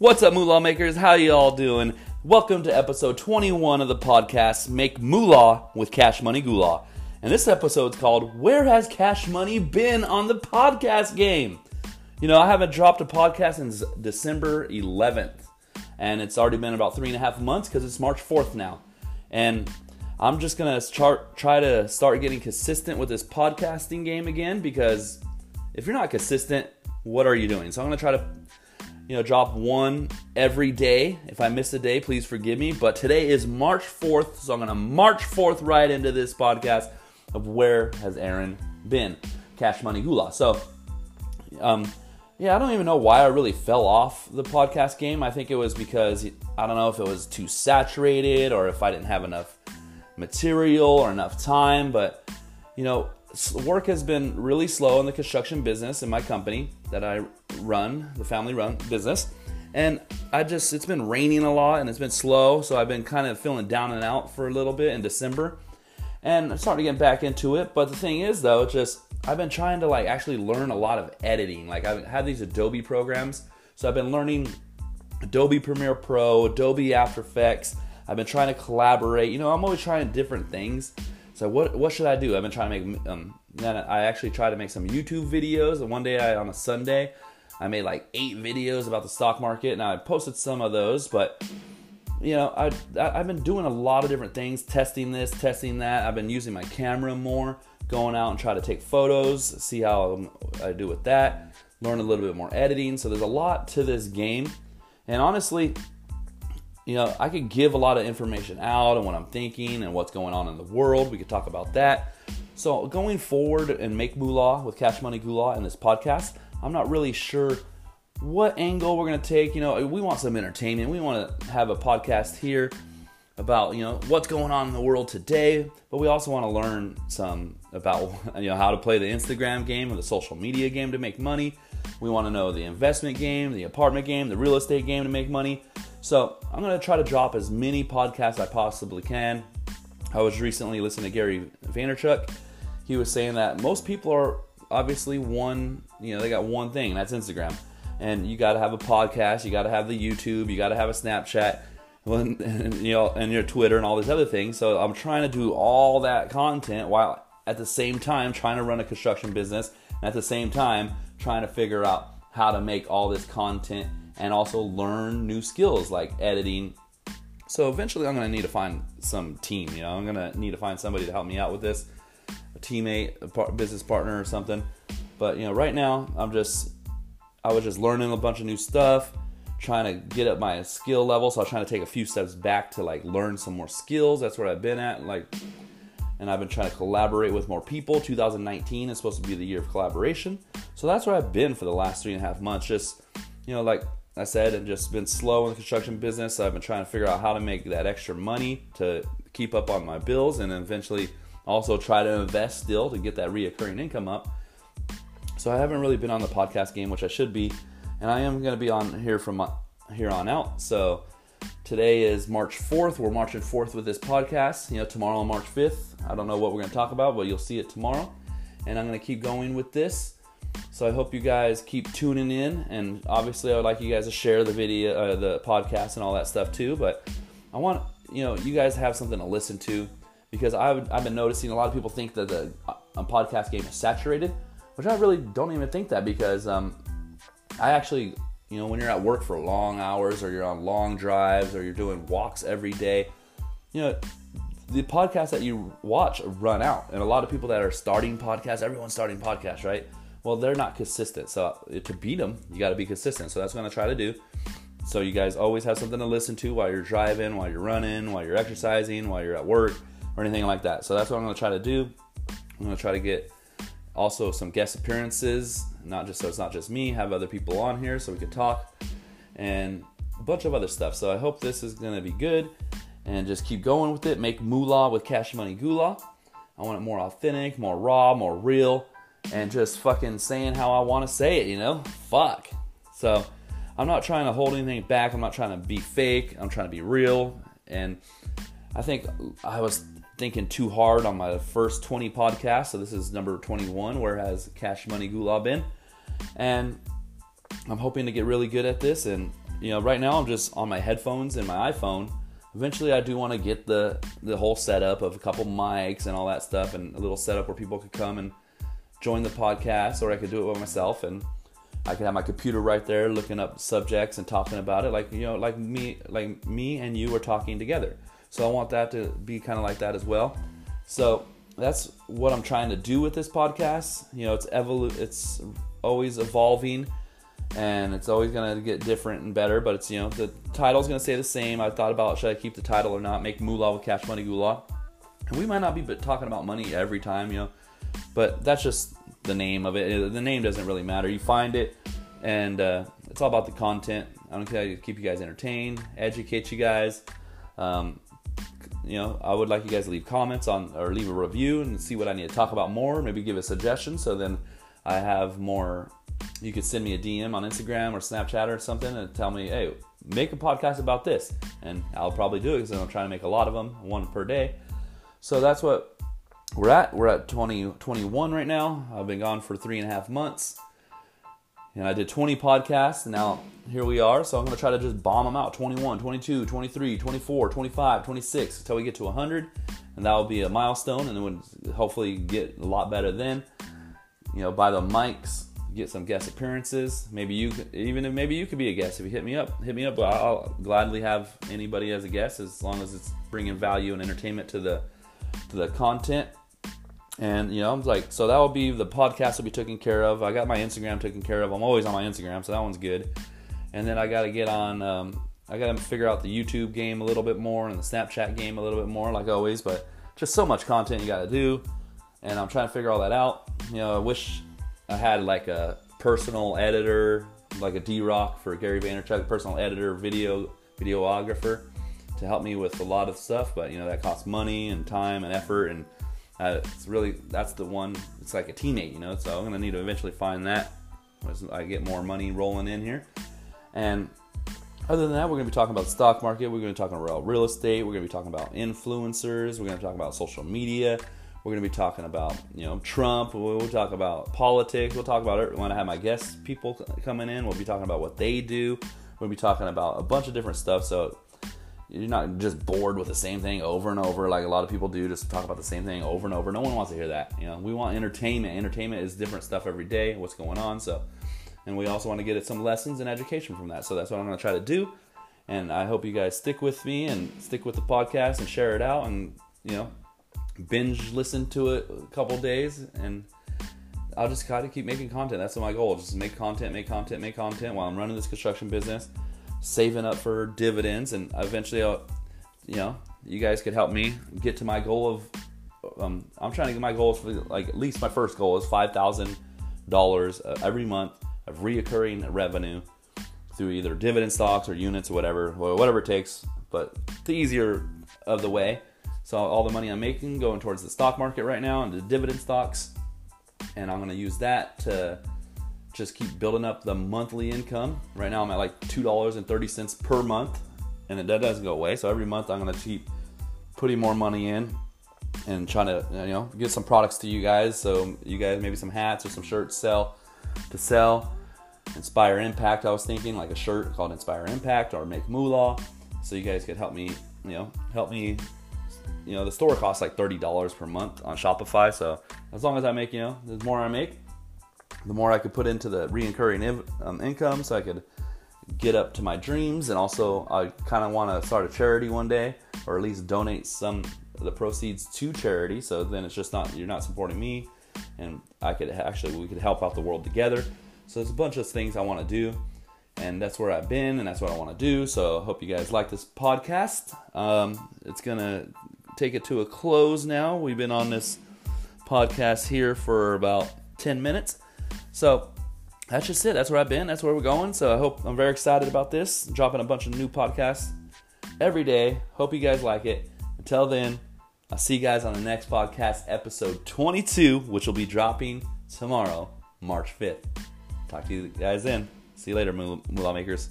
What's up, moolah makers? How you all doing? Welcome to episode 21 of the podcast, Make Moolah with Cash Money Goulah. And this episode's called Where Has Cash Money Been on the Podcast Game? You know, I haven't dropped a podcast since December 11th, and it's already been about three and a half months because it's March 4th now. And I'm just gonna start, try to start getting consistent with this podcasting game again because if you're not consistent, what are you doing? So I'm gonna try to you know, drop one every day. If I miss a day, please forgive me. But today is March 4th, so I'm going to March 4th right into this podcast of where has Aaron been? Cash Money Goulah. So, um, yeah, I don't even know why I really fell off the podcast game. I think it was because I don't know if it was too saturated or if I didn't have enough material or enough time, but you know, work has been really slow in the construction business in my company that I run, the family run business. And I just, it's been raining a lot and it's been slow. So I've been kind of feeling down and out for a little bit in December. And I'm starting to get back into it. But the thing is, though, just I've been trying to like actually learn a lot of editing. Like I've had these Adobe programs. So I've been learning Adobe Premiere Pro, Adobe After Effects. I've been trying to collaborate. You know, I'm always trying different things. So what what should I do? I've been trying to make um, then I actually tried to make some YouTube videos. And one day I, on a Sunday, I made like eight videos about the stock market. and I posted some of those, but you know, I, I've been doing a lot of different things, testing this, testing that. I've been using my camera more, going out and try to take photos, see how I do with that, learn a little bit more editing. So there's a lot to this game. And honestly, you know, I could give a lot of information out and what I'm thinking and what's going on in the world. We could talk about that. So going forward and make moolah with Cash Money Goulah in this podcast, I'm not really sure what angle we're to take. You know, we want some entertainment. We want to have a podcast here about, you know, what's going on in the world today, but we also want to learn some about, you know, how to play the Instagram game or the social media game to make money. We want to know the investment game, the apartment game, the real estate game to make money. So, I'm going to try to drop as many podcasts I possibly can. I was recently listening to Gary Vaynerchuk he was saying that most people are obviously one, you know, they got one thing, that's Instagram. And you got to have a podcast, you got to have the YouTube, you got to have a Snapchat, and, you know, and your Twitter and all these other things. So I'm trying to do all that content while at the same time trying to run a construction business, and at the same time trying to figure out how to make all this content and also learn new skills like editing. So eventually I'm to need to find some team, you know, I'm to need to find somebody to help me out with this a teammate, a par- business partner, or something. But you know, right now I'm just I was just learning a bunch of new stuff, trying to get up my skill level. So I was trying to take a few steps back to like learn some more skills. That's where I've been at, like, and I've been trying to collaborate with more people. 2019 is supposed to be the year of collaboration, so that's where I've been for the last three and a half months. Just you know, like I said, and just been slow in the construction business. I've been trying to figure out how to make that extra money to keep up on my bills and eventually also, try to invest still to get that reoccurring income up. So I haven't really been on the podcast game, which I should be, and I am going to be on here from here on out. So today is March 4th. We're marching 4th with this podcast. You know, tomorrow March 5th. I don't know what we're going to talk about, but you'll see it tomorrow. And I'm going to keep going with this. So I hope you guys keep tuning in, and obviously I would like you guys to share the video, uh, the podcast, and all that stuff too. But I want you know you guys have something to listen to because I've, I've been noticing a lot of people think that the uh, podcast game is saturated, which I really don't even think that because um, I actually, you know, when you're at work for long hours or you're on long drives or you're doing walks every day, you know, the podcasts that you watch run out. And a lot of people that are starting podcasts, everyone's starting podcasts, right? Well, they're not consistent. So to beat them, you got to be consistent. So that's what I'm going to try to do. So you guys always have something to listen to while you're driving, while you're running, while you're exercising, while you're at work or anything like that. So that's what I'm going to try to do. I'm going to try to get also some guest appearances, not just so it's not just me, have other people on here so we can talk and a bunch of other stuff. So I hope this is going to be good and just keep going with it. Make moolah with Cash Money Goulah. I want it more authentic, more raw, more real, and just fucking saying how I want to say it, you know? Fuck. So I'm not trying to hold anything back. I'm not trying to be fake. I'm trying to be real. And I think I was thinking too hard on my first 20 podcasts. So this is number 21, where has Cash Money Goulah been? And I'm hoping to get really good at this. And you know, right now I'm just on my headphones and my iPhone. Eventually, I do want to get the the whole setup of a couple mics and all that stuff, and a little setup where people could come and join the podcast, or I could do it by myself, and I could have my computer right there, looking up subjects and talking about it, like you know, like me, like me and you are talking together. So I want that to be kind of like that as well. So that's what I'm trying to do with this podcast. You know, it's evolu- it's always evolving and it's always gonna get different and better. But it's you know the title's gonna stay the same. I thought about should I keep the title or not? Make moolah with cash money goulah. And we might not be talking about money every time, you know, but that's just the name of it. The name doesn't really matter. You find it, and uh, it's all about the content. I don't care. Keep you guys entertained, educate you guys. Um, you know, I would like you guys to leave comments on or leave a review and see what I need to talk about more. Maybe give a suggestion so then I have more. You could send me a DM on Instagram or Snapchat or something and tell me, hey, make a podcast about this. And I'll probably do it because I'm trying to make a lot of them, one per day. So that's what we're at. We're at 2021 right now. I've been gone for three and a half months. And I did 20 podcasts, and now here we are. So I'm going to try to just bomb them out 21, 22, 23, 24, 25, 26 until we get to 100. And that will be a milestone, and then we'll hopefully get a lot better then. You know, buy the mics, get some guest appearances. Maybe you, even if maybe you could be a guest if you hit me up. Hit me up. I'll gladly have anybody as a guest as long as it's bringing value and entertainment to the to the content. And you know, I'm like, so that will be the podcast will be taken care of. I got my Instagram taken care of. I'm always on my Instagram, so that one's good. And then I got to get on. Um, I got to figure out the YouTube game a little bit more and the Snapchat game a little bit more, like always. But just so much content you got to do, and I'm trying to figure all that out. You know, I wish I had like a personal editor, like a DRock for Gary Vaynerchuk, personal editor, video videographer, to help me with a lot of stuff. But you know, that costs money and time and effort and uh, it's really that's the one. It's like a teammate, you know. So I'm gonna need to eventually find that as I get more money rolling in here. And other than that, we're gonna be talking about stock market. We're gonna be talking about real estate. We're gonna be talking about influencers. We're gonna talk about social media. We're gonna be talking about you know Trump. We'll, talk about politics. We'll talk about it when I have my guests people coming in. We'll be talking about what they do. We'll be talking about a bunch of different stuff. So you're not just bored with the same thing over and over like a lot of people do just talk about the same thing over and over. No one wants to hear that you know? We want entertainment. Entertainment is different stuff every day what's going on so. And we also want to get it some lessons and education from that so that's what i'm going to try to do. And i hope you guys stick with me and stick with the podcast and share it out and you know binge listen to it a couple days and i'll just try to keep making content. That's my goal just make content make content make content while i'm running this construction business saving up for dividends, and eventually, I'll, you know, you guys could help me get to my goal of. Um, I'm trying to get my goals for like at least my first goal is five thousand dollars uh, every month of reoccurring revenue through either dividend stocks or units or whatever, whatever it takes. But the easier of the way. So all the money I'm making going towards the stock market right now and the dividend stocks, and I'm going to use that to just keep building up the monthly income. Right now I'm at like $2.30 per month and that doesn't go away. So every month I'm to keep putting more money in and trying to, you know, get some products to you guys. So you guys maybe some hats or some shirts sell to sell. Inspire Impact, I was thinking like a shirt called Inspire Impact or Make Moolah. So you guys could help me, you know, help me you know the store costs like $30 per month on shopify so as long as i make you know the more i make the more I could put into the reoccurring um, income so I could get up to my dreams. And also, I kind of want to start a charity one day or at least donate some of the proceeds to charity. So then it's just not, you're not supporting me. And I could actually, we could help out the world together. So there's a bunch of things I want to do. And that's where I've been, and that's what I want to do. So I hope you guys like this podcast. Um, it's going to take it to a close now. We've been on this podcast here for about 10 minutes. So that's just it. That's where I've been. That's where we're going. So I hope I'm very excited about this. dropping a bunch of new podcasts every day. Hope you guys like it. Until then, I'll see you guys on the next podcast, episode 22, which will be dropping tomorrow, March 5th. Talk to you guys then. See you later, Moolah Makers.